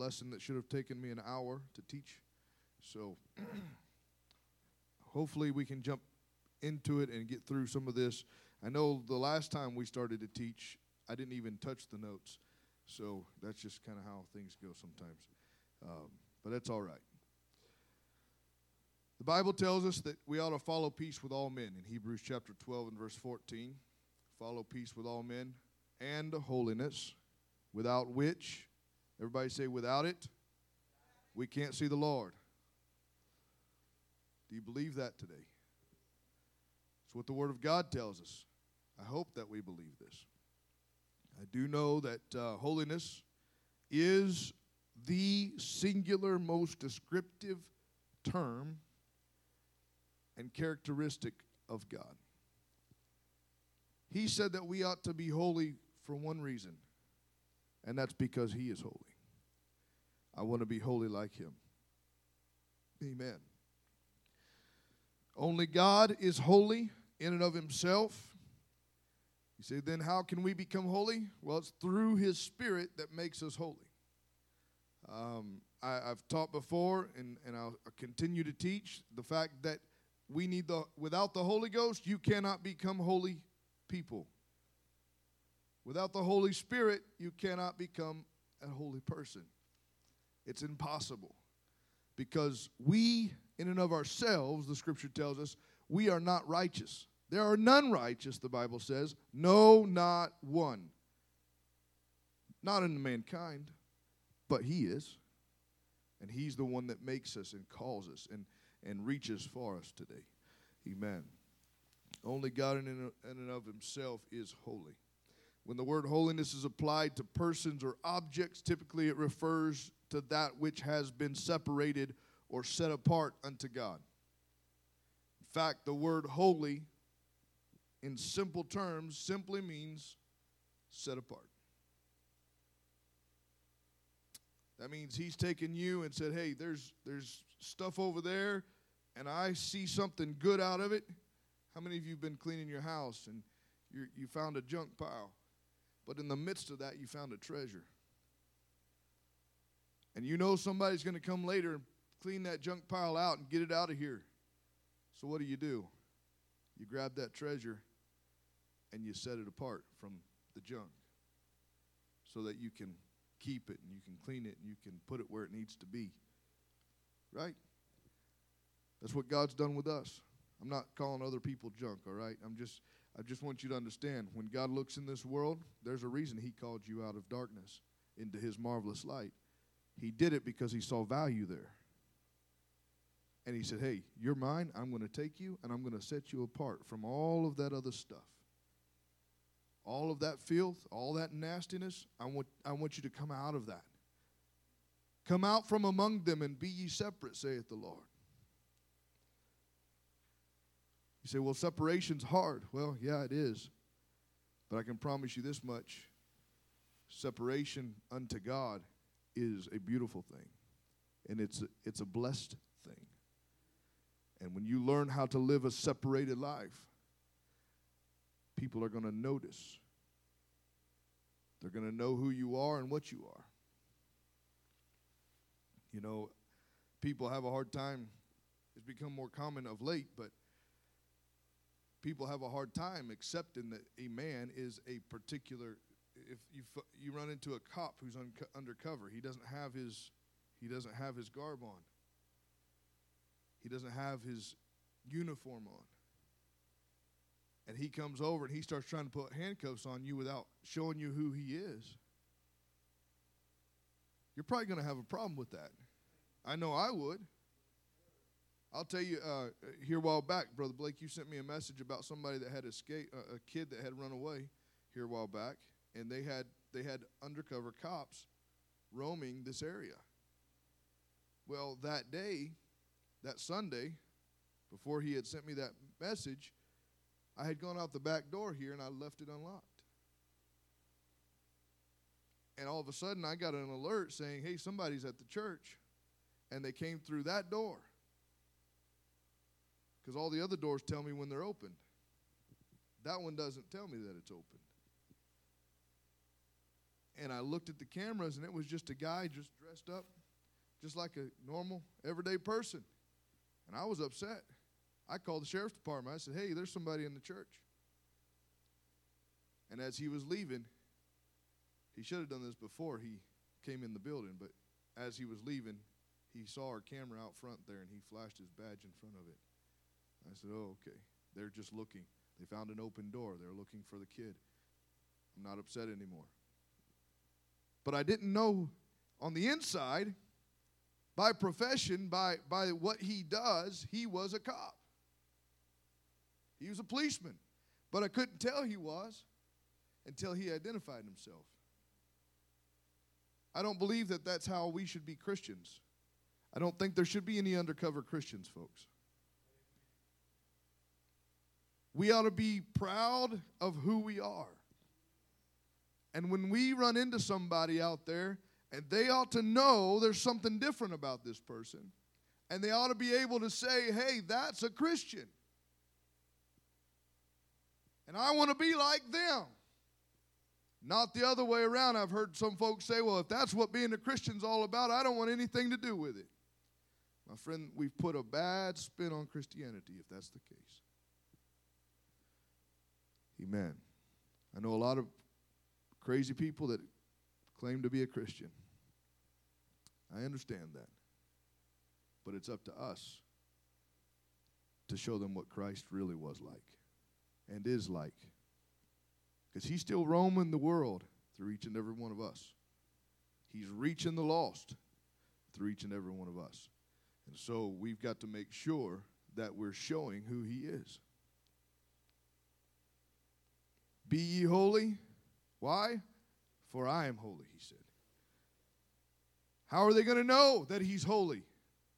lesson that should have taken me an hour to teach. So hopefully we can jump into it and get through some of this. I know the last time we started to teach, I didn't even touch the notes. So that's just kind of how things go sometimes. Um, but that's all right. The Bible tells us that we ought to follow peace with all men in Hebrews chapter 12 and verse 14. Follow peace with all men and holiness, without which, everybody say, without it, we can't see the Lord. Do you believe that today? It's what the Word of God tells us. I hope that we believe this. I do know that uh, holiness is the singular most descriptive term and characteristic of God. He said that we ought to be holy for one reason, and that's because He is holy. I want to be holy like Him. Amen. Only God is holy in and of Himself. You say, then how can we become holy? Well, it's through His Spirit that makes us holy. Um, I, have taught before, and, and I'll continue to teach the fact that we need the without the Holy Ghost, you cannot become holy people. Without the Holy Spirit, you cannot become a holy person. It's impossible. Because we, in and of ourselves, the scripture tells us, we are not righteous. There are none righteous, the Bible says. No, not one. Not in mankind, but He is. And He's the one that makes us and calls us and, and reaches for us today. Amen. Only God in and of Himself is holy. When the word holiness is applied to persons or objects, typically it refers to that which has been separated or set apart unto God. In fact, the word holy, in simple terms, simply means set apart. That means he's taken you and said, "Hey, there's there's stuff over there, and I see something good out of it." How many of you have been cleaning your house and you you found a junk pile, but in the midst of that you found a treasure? And you know somebody's going to come later and clean that junk pile out and get it out of here. So what do you do? You grab that treasure and you set it apart from the junk so that you can keep it and you can clean it and you can put it where it needs to be. Right? That's what God's done with us. I'm not calling other people junk, all right? I'm just I just want you to understand when God looks in this world, there's a reason he called you out of darkness into his marvelous light. He did it because he saw value there. And he said, Hey, you're mine. I'm going to take you and I'm going to set you apart from all of that other stuff. All of that filth, all that nastiness. I want, I want you to come out of that. Come out from among them and be ye separate, saith the Lord. You say, well, separation's hard. Well, yeah, it is. But I can promise you this much separation unto God is a beautiful thing, and it's a, it's a blessed thing. And when you learn how to live a separated life, people are going to notice. They're going to know who you are and what you are. You know, people have a hard time, it's become more common of late, but people have a hard time accepting that a man is a particular if you you run into a cop who's un- undercover, he doesn't have his he doesn't have his garb on. He doesn't have his uniform on. And he comes over and he starts trying to put handcuffs on you without showing you who he is. You're probably going to have a problem with that. I know I would. I'll tell you, uh, here a while back, Brother Blake, you sent me a message about somebody that had escaped, uh, a kid that had run away here a while back and they had they had undercover cops roaming this area. Well, that day, that Sunday, before he had sent me that message, I had gone out the back door here and I left it unlocked. And all of a sudden, I got an alert saying, hey, somebody's at the church. And they came through that door. Because all the other doors tell me when they're open. That one doesn't tell me that it's open. And I looked at the cameras, and it was just a guy just dressed up, just like a normal, everyday person. And I was upset. I called the sheriff's department. I said, Hey, there's somebody in the church. And as he was leaving, he should have done this before he came in the building, but as he was leaving, he saw our camera out front there and he flashed his badge in front of it. I said, Oh, okay. They're just looking. They found an open door. They're looking for the kid. I'm not upset anymore. But I didn't know on the inside, by profession, by, by what he does, he was a cop. He was a policeman. But I couldn't tell he was until he identified himself. I don't believe that that's how we should be Christians. I don't think there should be any undercover Christians, folks. We ought to be proud of who we are. And when we run into somebody out there, and they ought to know there's something different about this person, and they ought to be able to say, hey, that's a Christian. And I want to be like them. Not the other way around. I've heard some folks say, well, if that's what being a Christian's all about, I don't want anything to do with it. My friend, we've put a bad spin on Christianity if that's the case. Amen. I know a lot of crazy people that claim to be a Christian. I understand that. But it's up to us to show them what Christ really was like and is like. Because he's still roaming the world through each and every one of us. He's reaching the lost through each and every one of us. And so we've got to make sure that we're showing who he is. Be ye holy. Why? For I am holy, he said. How are they going to know that he's holy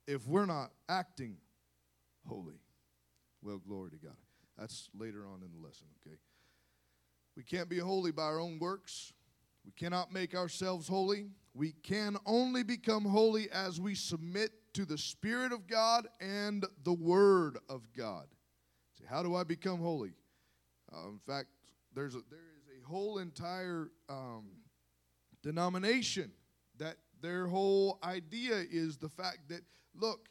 if we're not acting holy? Well, glory to God. That's later on in the lesson, okay? We can't be holy by our own works. We cannot make ourselves holy. We can only become holy as we submit to the Spirit of God and the Word of God. See, how do I become holy? Uh, in fact, there's a, there whole entire um, denomination that their whole idea is the fact that, look,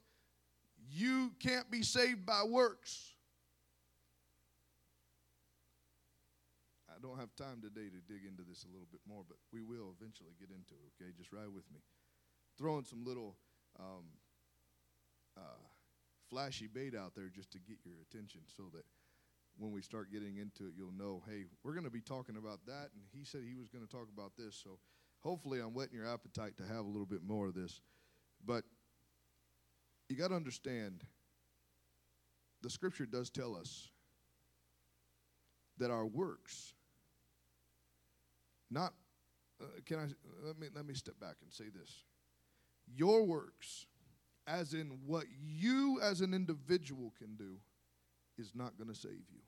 you can't be saved by works. I don't have time today to dig into this a little bit more, but we will eventually get into it, okay? Just ride with me. Throwing some little um, uh, flashy bait out there just to get your attention so that when we start getting into it, you'll know, hey, we're going to be talking about that, and he said he was going to talk about this. So hopefully I'm whetting your appetite to have a little bit more of this. But you got to understand the scripture does tell us that our works not, uh, can I, let me, let me step back and say this. Your works, as in what you as an individual can do, is not going to save you.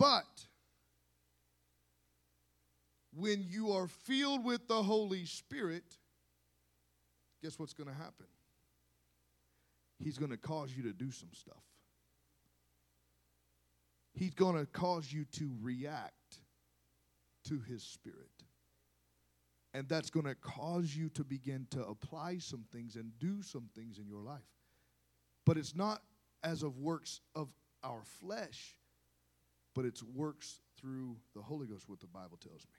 But when you are filled with the Holy Spirit, guess what's going to happen? He's going to cause you to do some stuff. He's going to cause you to react to His Spirit. And that's going to cause you to begin to apply some things and do some things in your life. But it's not as of works of our flesh, but it's works through the Holy Ghost, what the Bible tells me.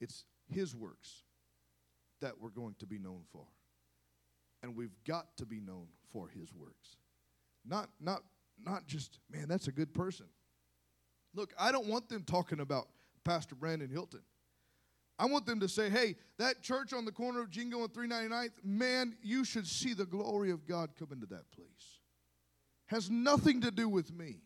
It's His works that we're going to be known for. And we've got to be known for His works. Not, not not just, man, that's a good person. Look, I don't want them talking about Pastor Brandon Hilton. I want them to say, hey, that church on the corner of Jingo and 399th, man, you should see the glory of God come into that place. Has nothing to do with me.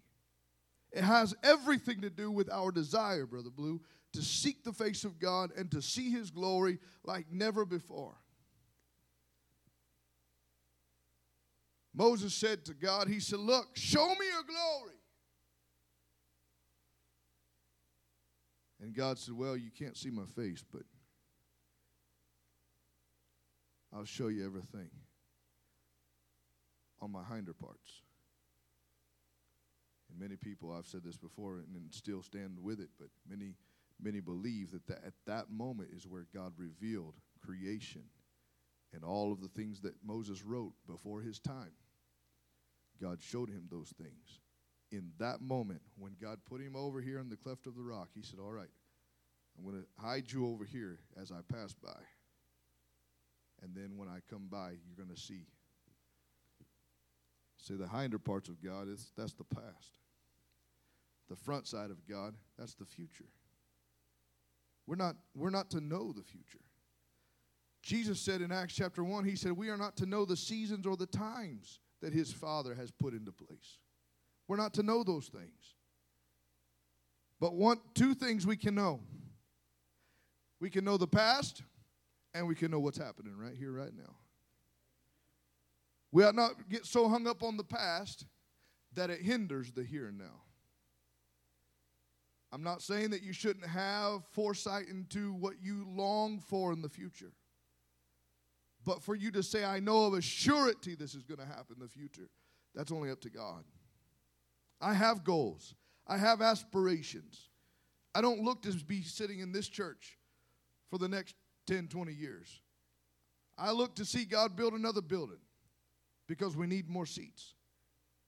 It has everything to do with our desire, Brother Blue, to seek the face of God and to see His glory like never before. Moses said to God, He said, Look, show me your glory. And God said, Well, you can't see my face, but I'll show you everything on my hinder parts. And many people, I've said this before and, and still stand with it, but many Many believe that, that at that moment is where God revealed creation and all of the things that Moses wrote before his time. God showed him those things. In that moment, when God put him over here in the cleft of the rock, he said, All right, I'm going to hide you over here as I pass by. And then when I come by, you're going to see. See, the hinder parts of God, is, that's the past. The front side of God, that's the future. We're not, we're not to know the future. Jesus said in Acts chapter 1, He said, We are not to know the seasons or the times that His Father has put into place. We're not to know those things. But one, two things we can know we can know the past, and we can know what's happening right here, right now. We ought not get so hung up on the past that it hinders the here and now. I'm not saying that you shouldn't have foresight into what you long for in the future. But for you to say, I know of a surety this is going to happen in the future, that's only up to God. I have goals, I have aspirations. I don't look to be sitting in this church for the next 10, 20 years. I look to see God build another building because we need more seats,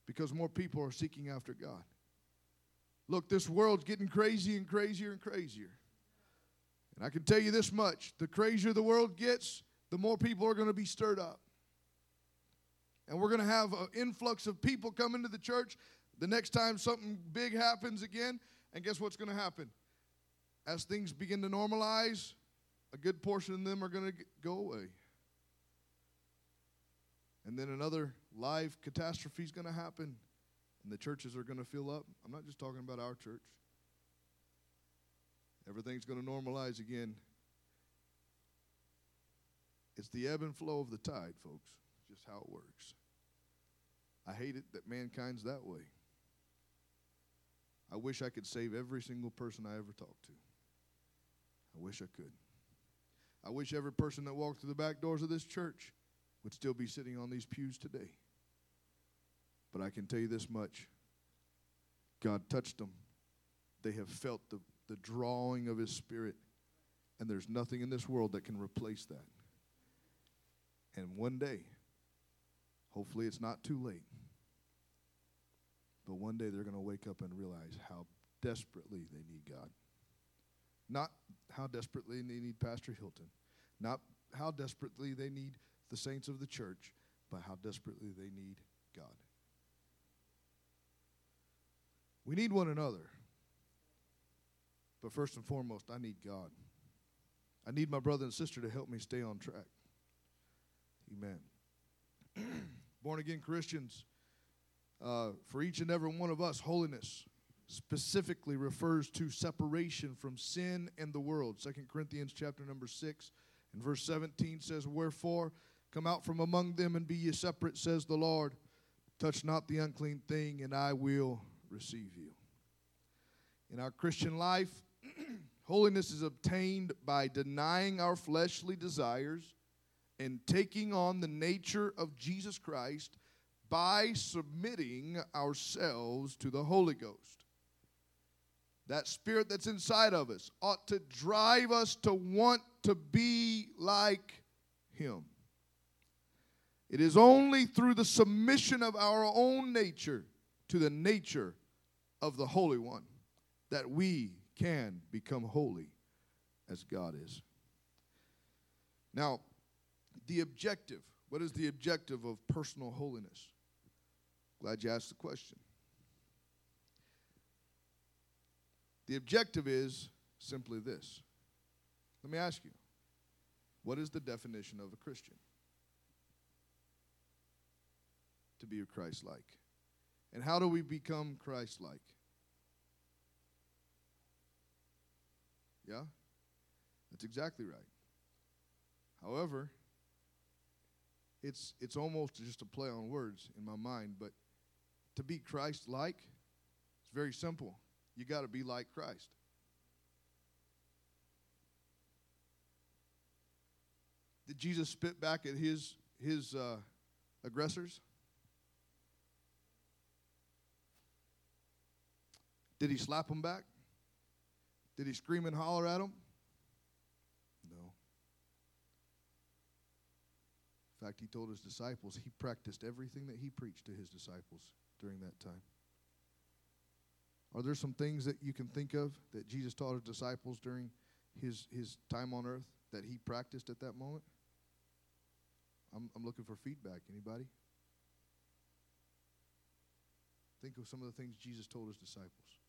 because more people are seeking after God. Look, this world's getting crazy and crazier and crazier. And I can tell you this much the crazier the world gets, the more people are going to be stirred up. And we're going to have an influx of people coming to the church the next time something big happens again. And guess what's going to happen? As things begin to normalize, a good portion of them are going to go away. And then another live catastrophe is going to happen, and the churches are going to fill up. I'm not just talking about our church. Everything's going to normalize again. It's the ebb and flow of the tide, folks. Just how it works. I hate it that mankind's that way. I wish I could save every single person I ever talked to. I wish I could. I wish every person that walked through the back doors of this church would still be sitting on these pews today. But I can tell you this much God touched them. They have felt the, the drawing of His Spirit, and there's nothing in this world that can replace that. And one day, hopefully it's not too late, but one day they're going to wake up and realize how desperately they need God. Not how desperately they need Pastor Hilton, not how desperately they need the saints of the church, but how desperately they need God. We need one another. But first and foremost, I need God. I need my brother and sister to help me stay on track. Amen. Born again Christians, uh, for each and every one of us, holiness specifically refers to separation from sin and the world. Second Corinthians chapter number 6 and verse 17 says, Wherefore come out from among them and be ye separate, says the Lord. Touch not the unclean thing, and I will receive you. In our Christian life, holiness is obtained by denying our fleshly desires and taking on the nature of Jesus Christ by submitting ourselves to the Holy Ghost. That spirit that's inside of us ought to drive us to want to be like Him. It is only through the submission of our own nature to the nature of the Holy One that we can become holy as God is. Now, the objective what is the objective of personal holiness? Glad you asked the question. The objective is simply this. Let me ask you what is the definition of a Christian? To be Christ like. And how do we become Christ like? Yeah? That's exactly right. However, it's it's almost just a play on words in my mind, but to be Christ like, it's very simple. You got to be like Christ. Did Jesus spit back at his his uh, aggressors? Did he slap them back? Did he scream and holler at them? No. In fact, he told his disciples he practiced everything that he preached to his disciples during that time. Are there some things that you can think of that Jesus taught his disciples during his, his time on earth that he practiced at that moment? I'm, I'm looking for feedback. Anybody? Think of some of the things Jesus told his disciples.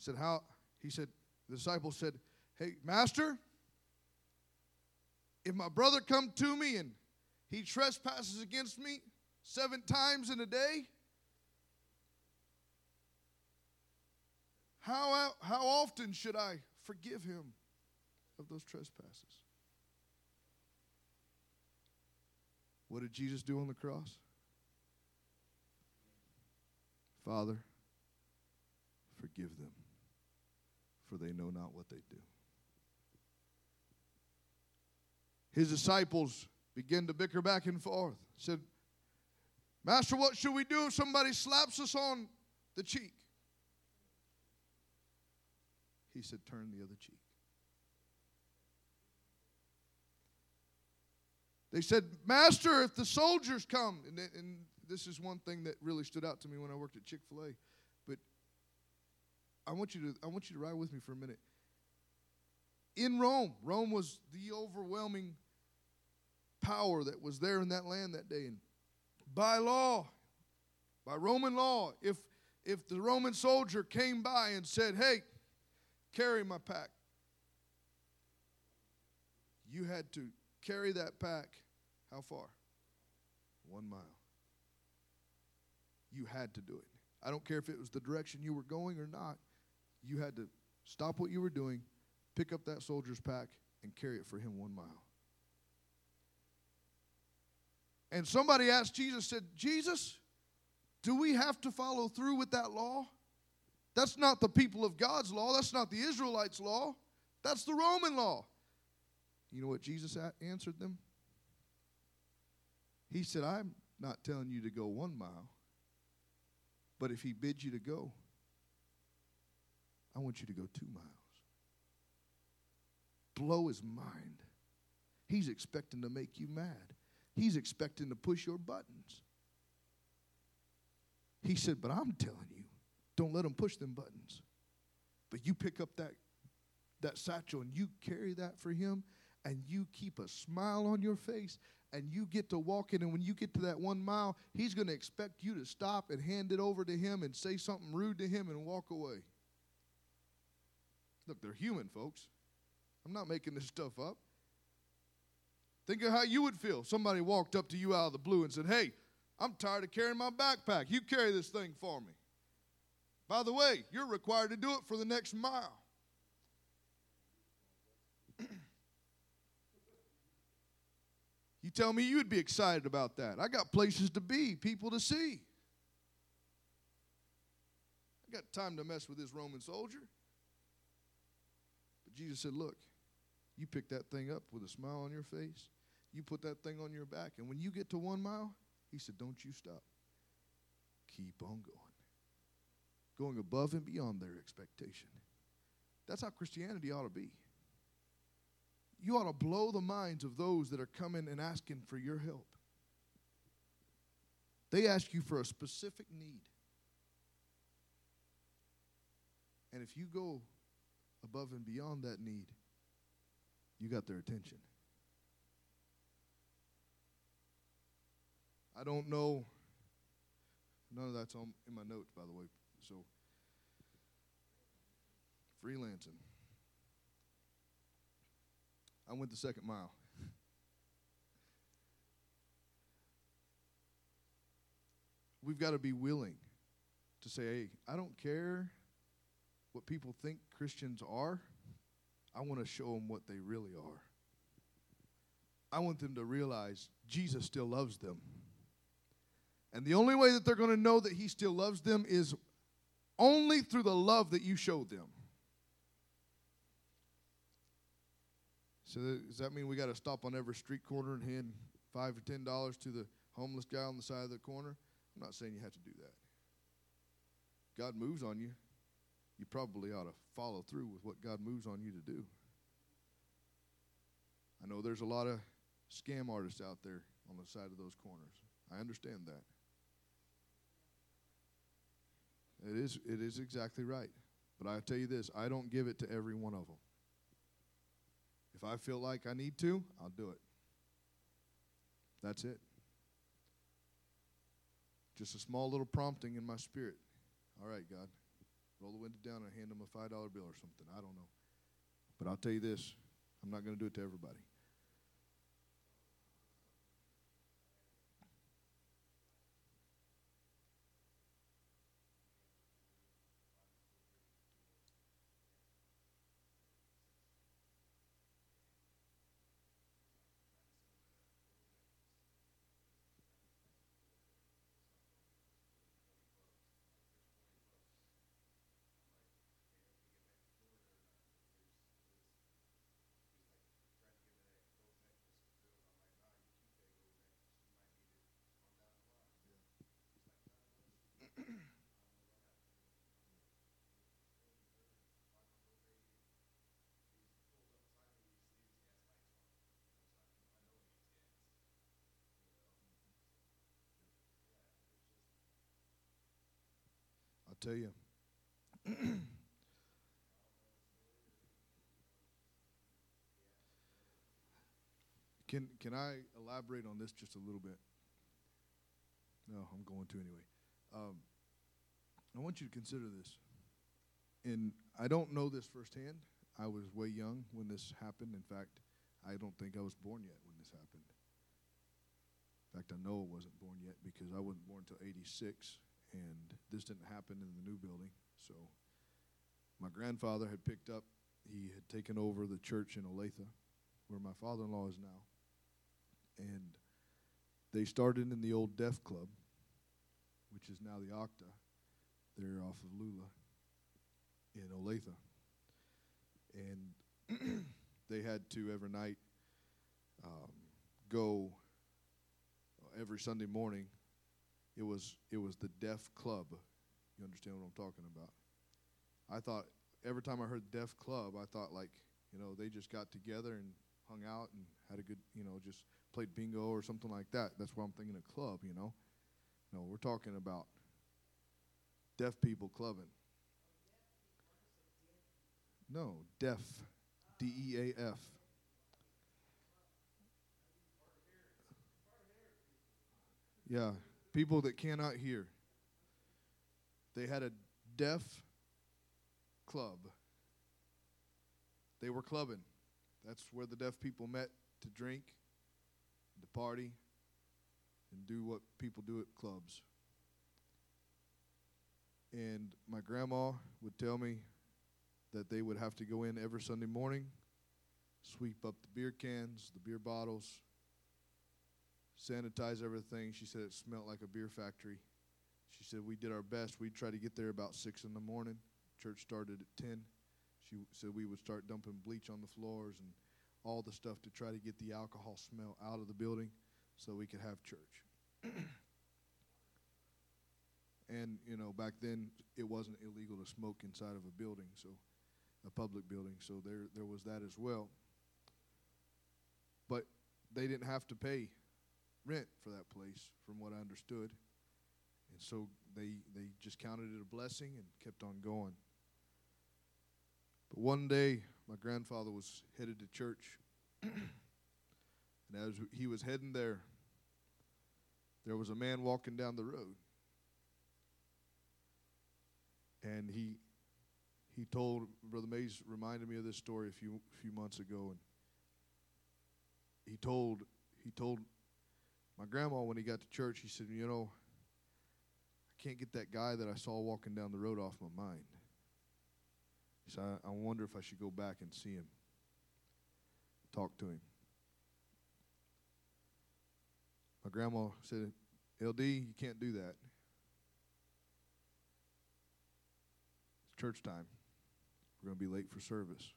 Said, How? He said, the disciples said, Hey, Master, if my brother come to me and he trespasses against me seven times in a day, how, how often should I forgive him of those trespasses? What did Jesus do on the cross? Father, forgive them, for they know not what they do. His disciples began to bicker back and forth. Said, Master, what should we do if somebody slaps us on the cheek? He said, Turn the other cheek. They said, Master, if the soldiers come, and, and this is one thing that really stood out to me when I worked at Chick fil A, I want, you to, I want you to ride with me for a minute. In Rome, Rome was the overwhelming power that was there in that land that day. And by law, by Roman law, if, if the Roman soldier came by and said, Hey, carry my pack, you had to carry that pack how far? One mile. You had to do it. I don't care if it was the direction you were going or not. You had to stop what you were doing, pick up that soldier's pack, and carry it for him one mile. And somebody asked Jesus, said, Jesus, do we have to follow through with that law? That's not the people of God's law. That's not the Israelites' law. That's the Roman law. You know what Jesus answered them? He said, I'm not telling you to go one mile, but if he bids you to go, I want you to go two miles. Blow his mind. He's expecting to make you mad. He's expecting to push your buttons. He said, But I'm telling you, don't let him push them buttons. But you pick up that, that satchel and you carry that for him, and you keep a smile on your face and you get to walking and when you get to that one mile he's going to expect you to stop and hand it over to him and say something rude to him and walk away look they're human folks i'm not making this stuff up think of how you would feel somebody walked up to you out of the blue and said hey i'm tired of carrying my backpack you carry this thing for me by the way you're required to do it for the next mile You tell me you'd be excited about that. I got places to be, people to see. I got time to mess with this Roman soldier. But Jesus said, Look, you pick that thing up with a smile on your face. You put that thing on your back. And when you get to one mile, he said, Don't you stop. Keep on going. Going above and beyond their expectation. That's how Christianity ought to be you ought to blow the minds of those that are coming and asking for your help. They ask you for a specific need. And if you go above and beyond that need, you got their attention. I don't know. None of that's on, in my notes, by the way. So, freelancing. I went the second mile. We've got to be willing to say, hey, I don't care what people think Christians are. I want to show them what they really are. I want them to realize Jesus still loves them. And the only way that they're going to know that He still loves them is only through the love that you showed them. So does that mean we got to stop on every street corner and hand five or ten dollars to the homeless guy on the side of the corner? I'm not saying you have to do that. God moves on you. You probably ought to follow through with what God moves on you to do. I know there's a lot of scam artists out there on the side of those corners. I understand that. It is it is exactly right. But I tell you this, I don't give it to every one of them. If I feel like I need to, I'll do it. That's it. Just a small little prompting in my spirit. All right, God, roll the window down and hand them a $5 bill or something. I don't know. But I'll tell you this I'm not going to do it to everybody. Tell you. can can I elaborate on this just a little bit? No, I'm going to anyway. Um, I want you to consider this. And I don't know this firsthand. I was way young when this happened. In fact, I don't think I was born yet when this happened. In fact, I know I wasn't born yet because I wasn't born until 86 and this didn't happen in the new building. So my grandfather had picked up, he had taken over the church in Olathe, where my father in law is now. And they started in the old Deaf Club, which is now the Octa. They're off of Lula in Olathe. And they had to every night um, go uh, every Sunday morning it was it was the deaf club. You understand what I'm talking about? I thought every time I heard deaf club, I thought like you know they just got together and hung out and had a good you know just played bingo or something like that. That's why I'm thinking of club. You know, no, we're talking about deaf people clubbing. No, deaf, D E A F. Yeah, people that cannot hear. They had a deaf club. They were clubbing. That's where the deaf people met to drink, to party, and do what people do at clubs. And my grandma would tell me that they would have to go in every Sunday morning, sweep up the beer cans, the beer bottles, sanitize everything. She said it smelled like a beer factory. She said we did our best. We'd try to get there about six in the morning. Church started at ten. She said we would start dumping bleach on the floors and all the stuff to try to get the alcohol smell out of the building so we could have church. And you know, back then it wasn't illegal to smoke inside of a building, so a public building. So there there was that as well. But they didn't have to pay rent for that place, from what I understood. And so they they just counted it a blessing and kept on going. But one day, my grandfather was headed to church, and as he was heading there, there was a man walking down the road, and he he told Brother Mays reminded me of this story a few few months ago, and he told he told my grandma, when he got to church, he said, You know, I can't get that guy that I saw walking down the road off my mind. He said, I, I wonder if I should go back and see him, talk to him. My grandma said, LD, you can't do that. Church time. We're going to be late for service.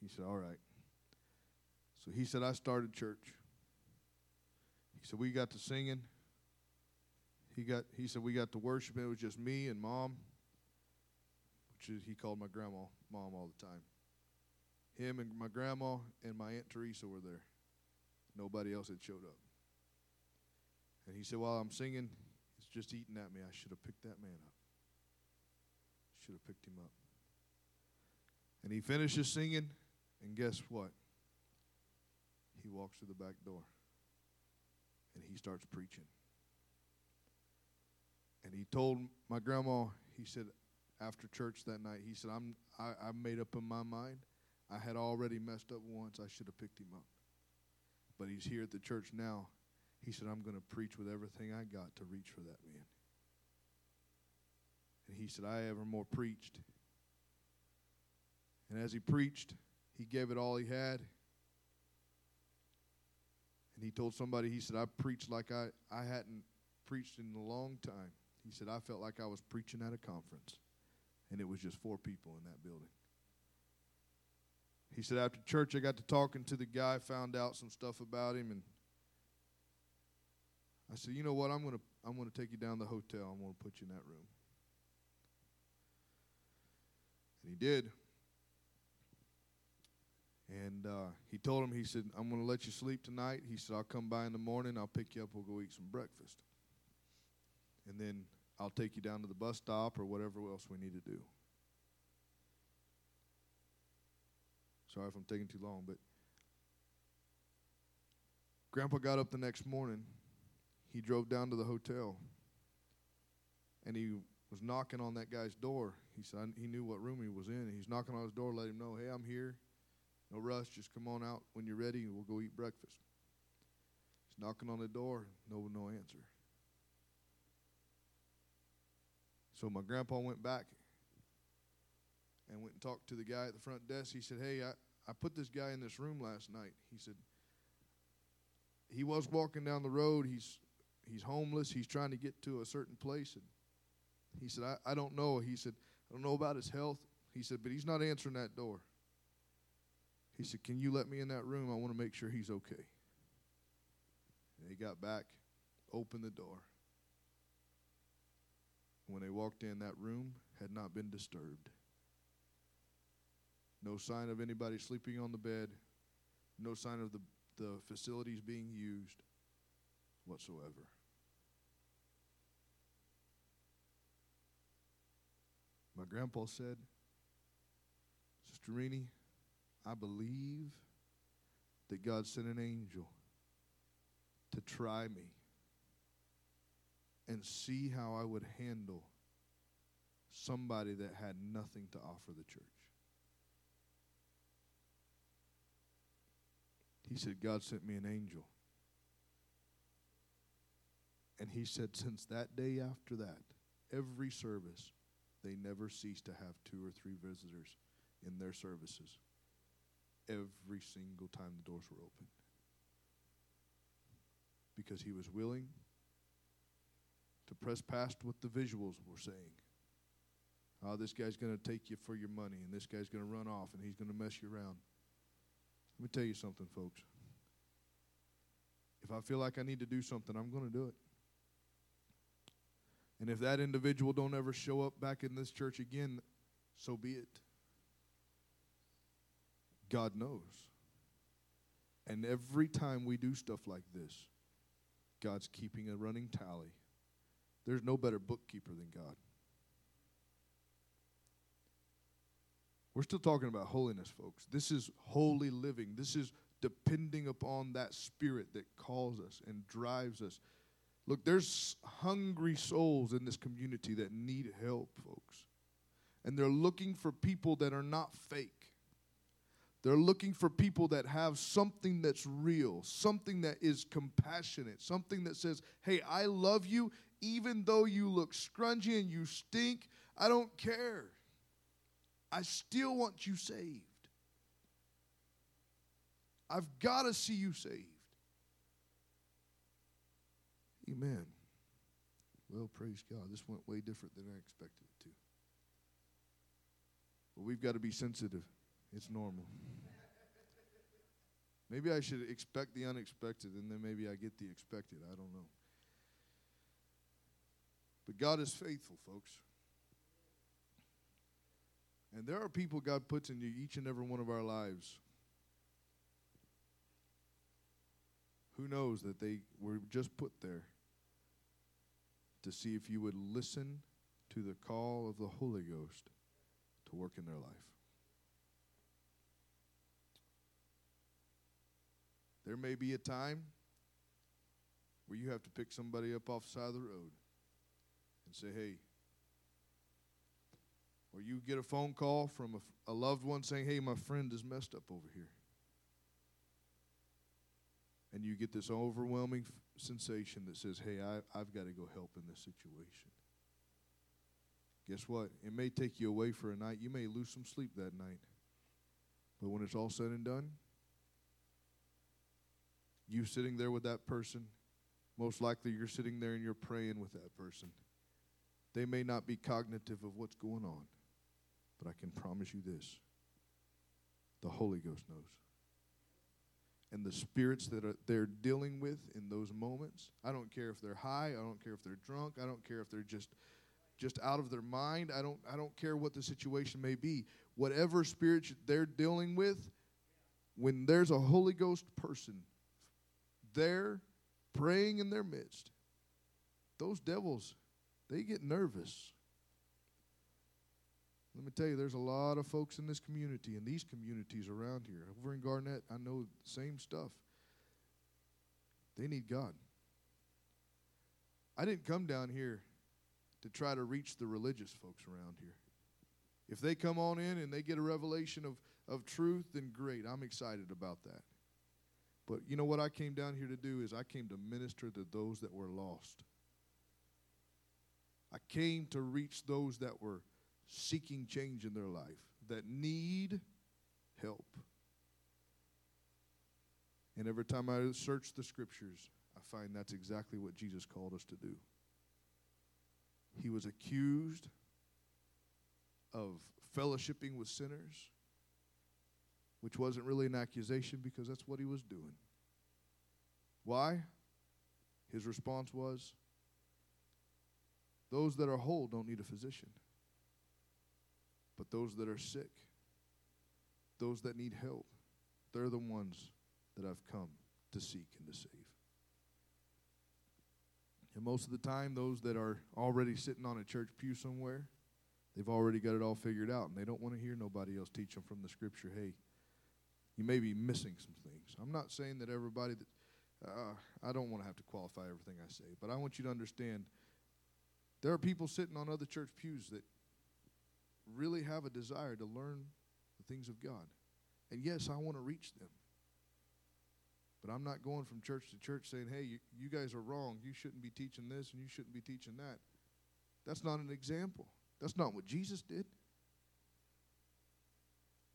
He said, All right. So he said, I started church. He said, we got to singing. He got he said we got to worship. It was just me and mom. which is, he called my grandma mom all the time. Him and my grandma and my aunt Teresa were there. Nobody else had showed up. And he said, while I'm singing, it's just eating at me. I should have picked that man up. Should have picked him up. And he finishes singing, and guess what? He walks through the back door and he starts preaching. And he told my grandma, he said, after church that night, he said, I'm, I, I made up in my mind. I had already messed up once. I should have picked him up. But he's here at the church now. He said, I'm going to preach with everything I got to reach for that man. And he said, I evermore preached. And as he preached, he gave it all he had. And he told somebody, he said, I preached like I, I hadn't preached in a long time. He said, I felt like I was preaching at a conference. And it was just four people in that building. He said, after church, I got to talking to the guy, found out some stuff about him, and I said, you know what? I'm going to I'm going to take you down to the hotel. I'm going to put you in that room. And he did. And uh, he told him, he said, I'm going to let you sleep tonight. He said, I'll come by in the morning. I'll pick you up. We'll go eat some breakfast. And then I'll take you down to the bus stop or whatever else we need to do. Sorry if I'm taking too long, but Grandpa got up the next morning. He drove down to the hotel and he was knocking on that guy's door. He said he knew what room he was in. He's knocking on his door, let him know, hey, I'm here. No rush, just come on out when you're ready and we'll go eat breakfast. He's knocking on the door, no no answer. So my grandpa went back and went and talked to the guy at the front desk. He said, Hey, I, I put this guy in this room last night. He said, He was walking down the road. He's he's homeless. He's trying to get to a certain place. And he said, I, I don't know. He said, I don't know about his health. He said, but he's not answering that door. He said, Can you let me in that room? I want to make sure he's okay. And he got back, opened the door. When they walked in, that room had not been disturbed. No sign of anybody sleeping on the bed, no sign of the, the facilities being used whatsoever. My grandpa said, Sister Renee, I believe that God sent an angel to try me and see how I would handle somebody that had nothing to offer the church. He said, God sent me an angel. And he said, since that day after that, every service, they never ceased to have two or three visitors in their services every single time the doors were open. Because he was willing to press past what the visuals were saying. Oh, this guy's going to take you for your money, and this guy's going to run off, and he's going to mess you around. Let me tell you something, folks. If I feel like I need to do something, I'm going to do it. And if that individual don't ever show up back in this church again, so be it. God knows. And every time we do stuff like this, God's keeping a running tally. There's no better bookkeeper than God. We're still talking about holiness, folks. This is holy living. This is depending upon that spirit that calls us and drives us. Look, there's hungry souls in this community that need help, folks. And they're looking for people that are not fake. They're looking for people that have something that's real, something that is compassionate, something that says, Hey, I love you even though you look scrungy and you stink. I don't care. I still want you saved. I've got to see you saved. Amen. Well, praise God. This went way different than I expected it to. But we've got to be sensitive. It's normal. Maybe I should expect the unexpected and then maybe I get the expected. I don't know. But God is faithful, folks. And there are people God puts in each and every one of our lives. Who knows that they were just put there to see if you would listen to the call of the Holy Ghost to work in their life. There may be a time where you have to pick somebody up off the side of the road and say, hey, or you get a phone call from a, a loved one saying, hey, my friend is messed up over here. And you get this overwhelming sensation that says, hey, I, I've got to go help in this situation. Guess what? It may take you away for a night. You may lose some sleep that night. But when it's all said and done, you sitting there with that person, most likely you're sitting there and you're praying with that person. They may not be cognitive of what's going on, but I can promise you this the Holy Ghost knows. And the spirits that are, they're dealing with in those moments, I don't care if they're high, I don't care if they're drunk, I don't care if they're just just out of their mind. I don't I don't care what the situation may be. Whatever spirit they're dealing with, when there's a Holy Ghost person there praying in their midst, those devils, they get nervous. Let me tell you, there's a lot of folks in this community and these communities around here. Over in Garnett, I know the same stuff. They need God. I didn't come down here to try to reach the religious folks around here. If they come on in and they get a revelation of, of truth, then great. I'm excited about that. But you know what I came down here to do is I came to minister to those that were lost. I came to reach those that were seeking change in their life, that need help. And every time I search the scriptures, I find that's exactly what Jesus called us to do. He was accused of fellowshipping with sinners which wasn't really an accusation because that's what he was doing. Why? His response was those that are whole don't need a physician, but those that are sick, those that need help, they're the ones that I've come to seek and to save. And most of the time, those that are already sitting on a church pew somewhere, they've already got it all figured out, and they don't want to hear nobody else teach them from the scripture, hey, you may be missing some things. I'm not saying that everybody that uh, I don't want to have to qualify everything I say, but I want you to understand there are people sitting on other church pews that really have a desire to learn the things of God. And yes, I want to reach them. But I'm not going from church to church saying, hey, you, you guys are wrong. You shouldn't be teaching this and you shouldn't be teaching that. That's not an example. That's not what Jesus did.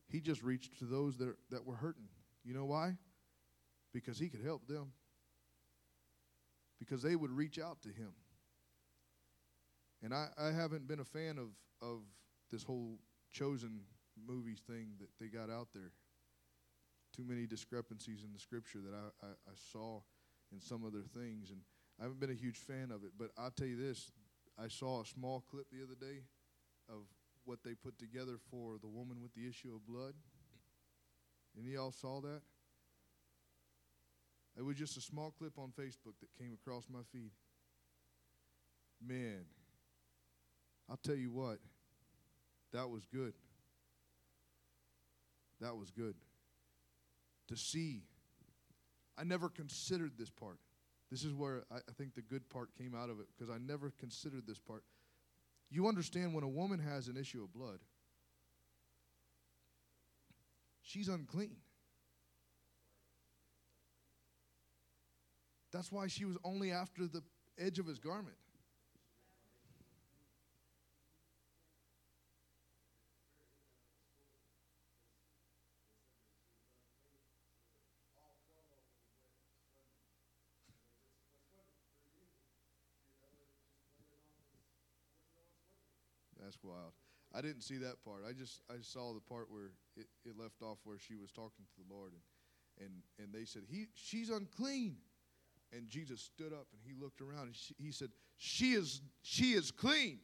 He just reached to those that, that were hurting. You know why? Because he could help them. Because they would reach out to him. And I, I haven't been a fan of, of this whole chosen movies thing that they got out there. Too many discrepancies in the scripture that I, I, I saw in some of their things. And I haven't been a huge fan of it. But I'll tell you this I saw a small clip the other day of what they put together for the woman with the issue of blood. And y'all saw that? It was just a small clip on Facebook that came across my feed. Man, I'll tell you what, that was good. That was good. To see, I never considered this part. This is where I, I think the good part came out of it because I never considered this part. You understand when a woman has an issue of blood, she's unclean. That's why she was only after the edge of his garment. That's wild. I didn't see that part. I just I saw the part where it, it left off where she was talking to the Lord and and and they said he she's unclean. And Jesus stood up and he looked around and she, he said she is she is clean.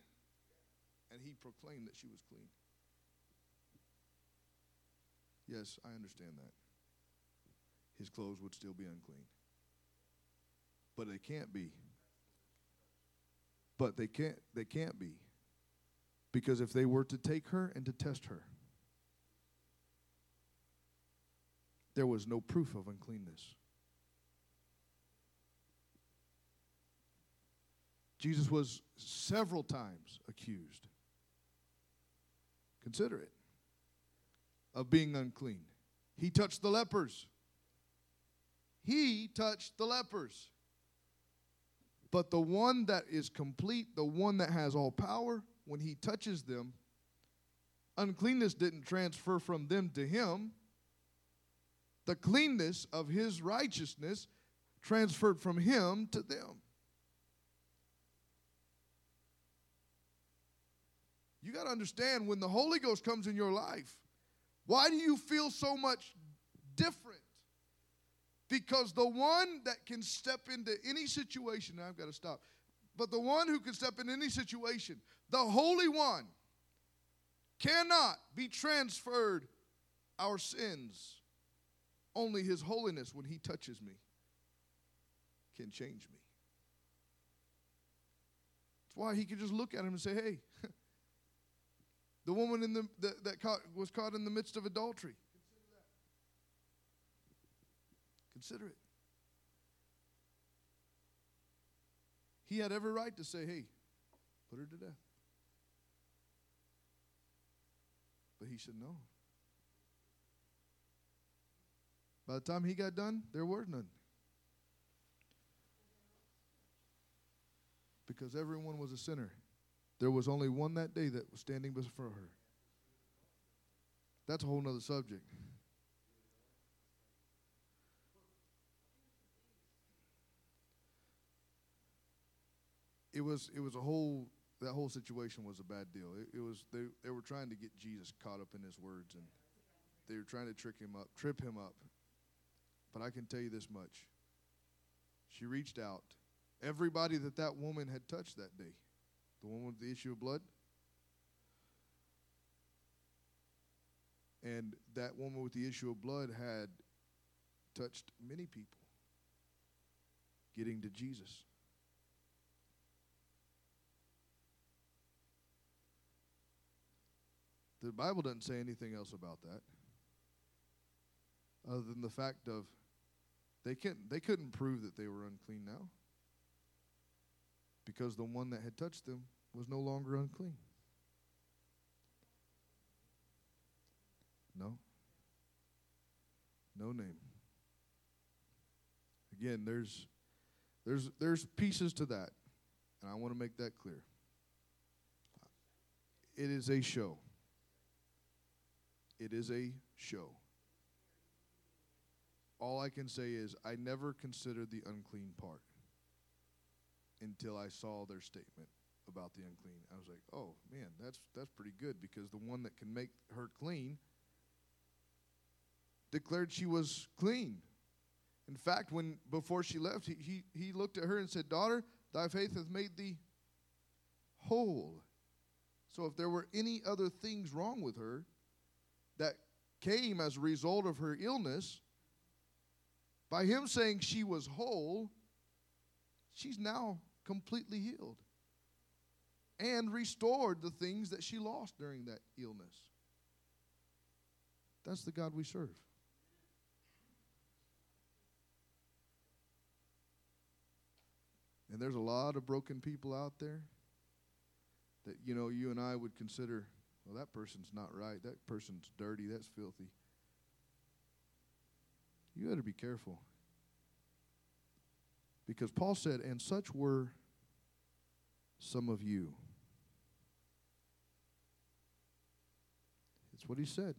And he proclaimed that she was clean. Yes, I understand that. His clothes would still be unclean. But they can't be. But they can't they can't be. Because if they were to take her and to test her, there was no proof of uncleanness. Jesus was several times accused. Consider it of being unclean. He touched the lepers. He touched the lepers. But the one that is complete, the one that has all power, when he touches them, uncleanness didn't transfer from them to him. The cleanness of his righteousness transferred from him to them. You got to understand when the Holy Ghost comes in your life, why do you feel so much different? Because the one that can step into any situation, I've got to stop, but the one who can step in any situation, the Holy One, cannot be transferred our sins. Only His holiness, when He touches me, can change me. That's why He could just look at him and say, hey, the woman in the, that, that caught, was caught in the midst of adultery. Consider, Consider it. He had every right to say, hey, put her to death. But he said no. By the time he got done, there were none. Because everyone was a sinner. There was only one that day that was standing before her. That's a whole other subject. It was it was a whole that whole situation was a bad deal. It, it was they they were trying to get Jesus caught up in his words and they were trying to trick him up, trip him up. But I can tell you this much. She reached out. Everybody that that woman had touched that day the one with the issue of blood. And that woman with the issue of blood had touched many people getting to Jesus. The Bible doesn't say anything else about that other than the fact of they couldn't they couldn't prove that they were unclean now because the one that had touched them was no longer unclean. No. No name. Again, there's there's there's pieces to that, and I want to make that clear. It is a show. It is a show. All I can say is I never considered the unclean part until I saw their statement about the unclean. I was like, "Oh man, that's that's pretty good because the one that can make her clean declared she was clean. In fact, when before she left, he he, he looked at her and said, "Daughter, thy faith hath made thee whole." So if there were any other things wrong with her that came as a result of her illness, by him saying she was whole, she's now completely healed and restored the things that she lost during that illness. That's the God we serve. And there's a lot of broken people out there that, you know, you and I would consider, well, that person's not right. That person's dirty. That's filthy. You got to be careful. Because Paul said, and such were some of you. It's what he said.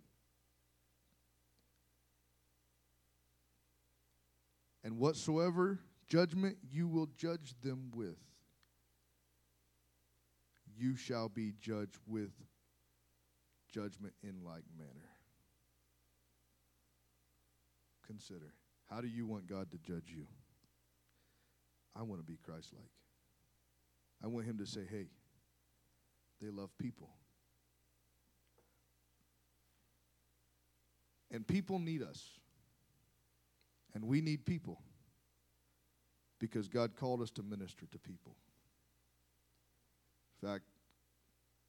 And whatsoever judgment you will judge them with, you shall be judged with judgment in like manner. Consider how do you want God to judge you? I want to be Christ like. I want him to say, hey, they love people. And people need us. And we need people because God called us to minister to people. In fact,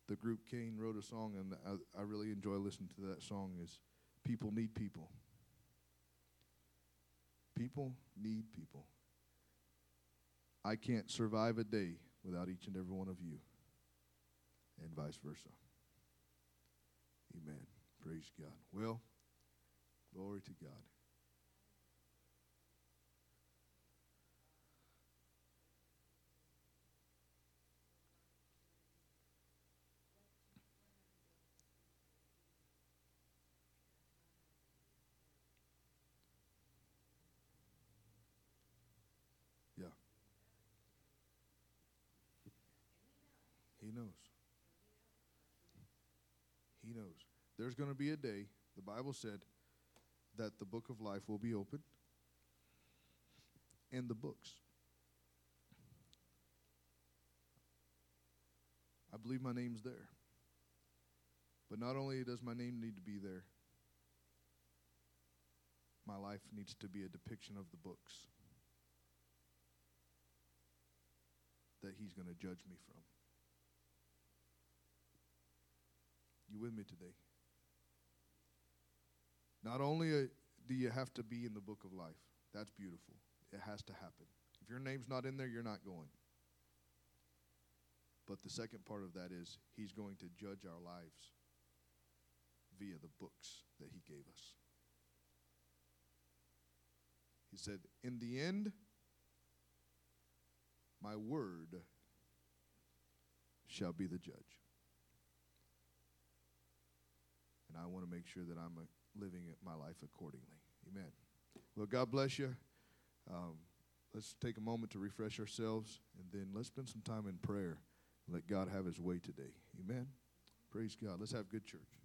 the group Cain wrote a song, and I, I really enjoy listening to that song. Is people need people. People need people. I can't survive a day without each and every one of you, and vice versa. Amen. Praise God. Well, glory to God. He knows. He knows. There's going to be a day, the Bible said, that the book of life will be opened and the books. I believe my name's there. But not only does my name need to be there, my life needs to be a depiction of the books that he's going to judge me from. You with me today? Not only uh, do you have to be in the book of life, that's beautiful. It has to happen. If your name's not in there, you're not going. But the second part of that is he's going to judge our lives via the books that he gave us. He said, In the end, my word shall be the judge. And I want to make sure that I'm uh, living my life accordingly. Amen. Well, God bless you. Um, let's take a moment to refresh ourselves, and then let's spend some time in prayer. And let God have his way today. Amen. Praise God. Let's have good church.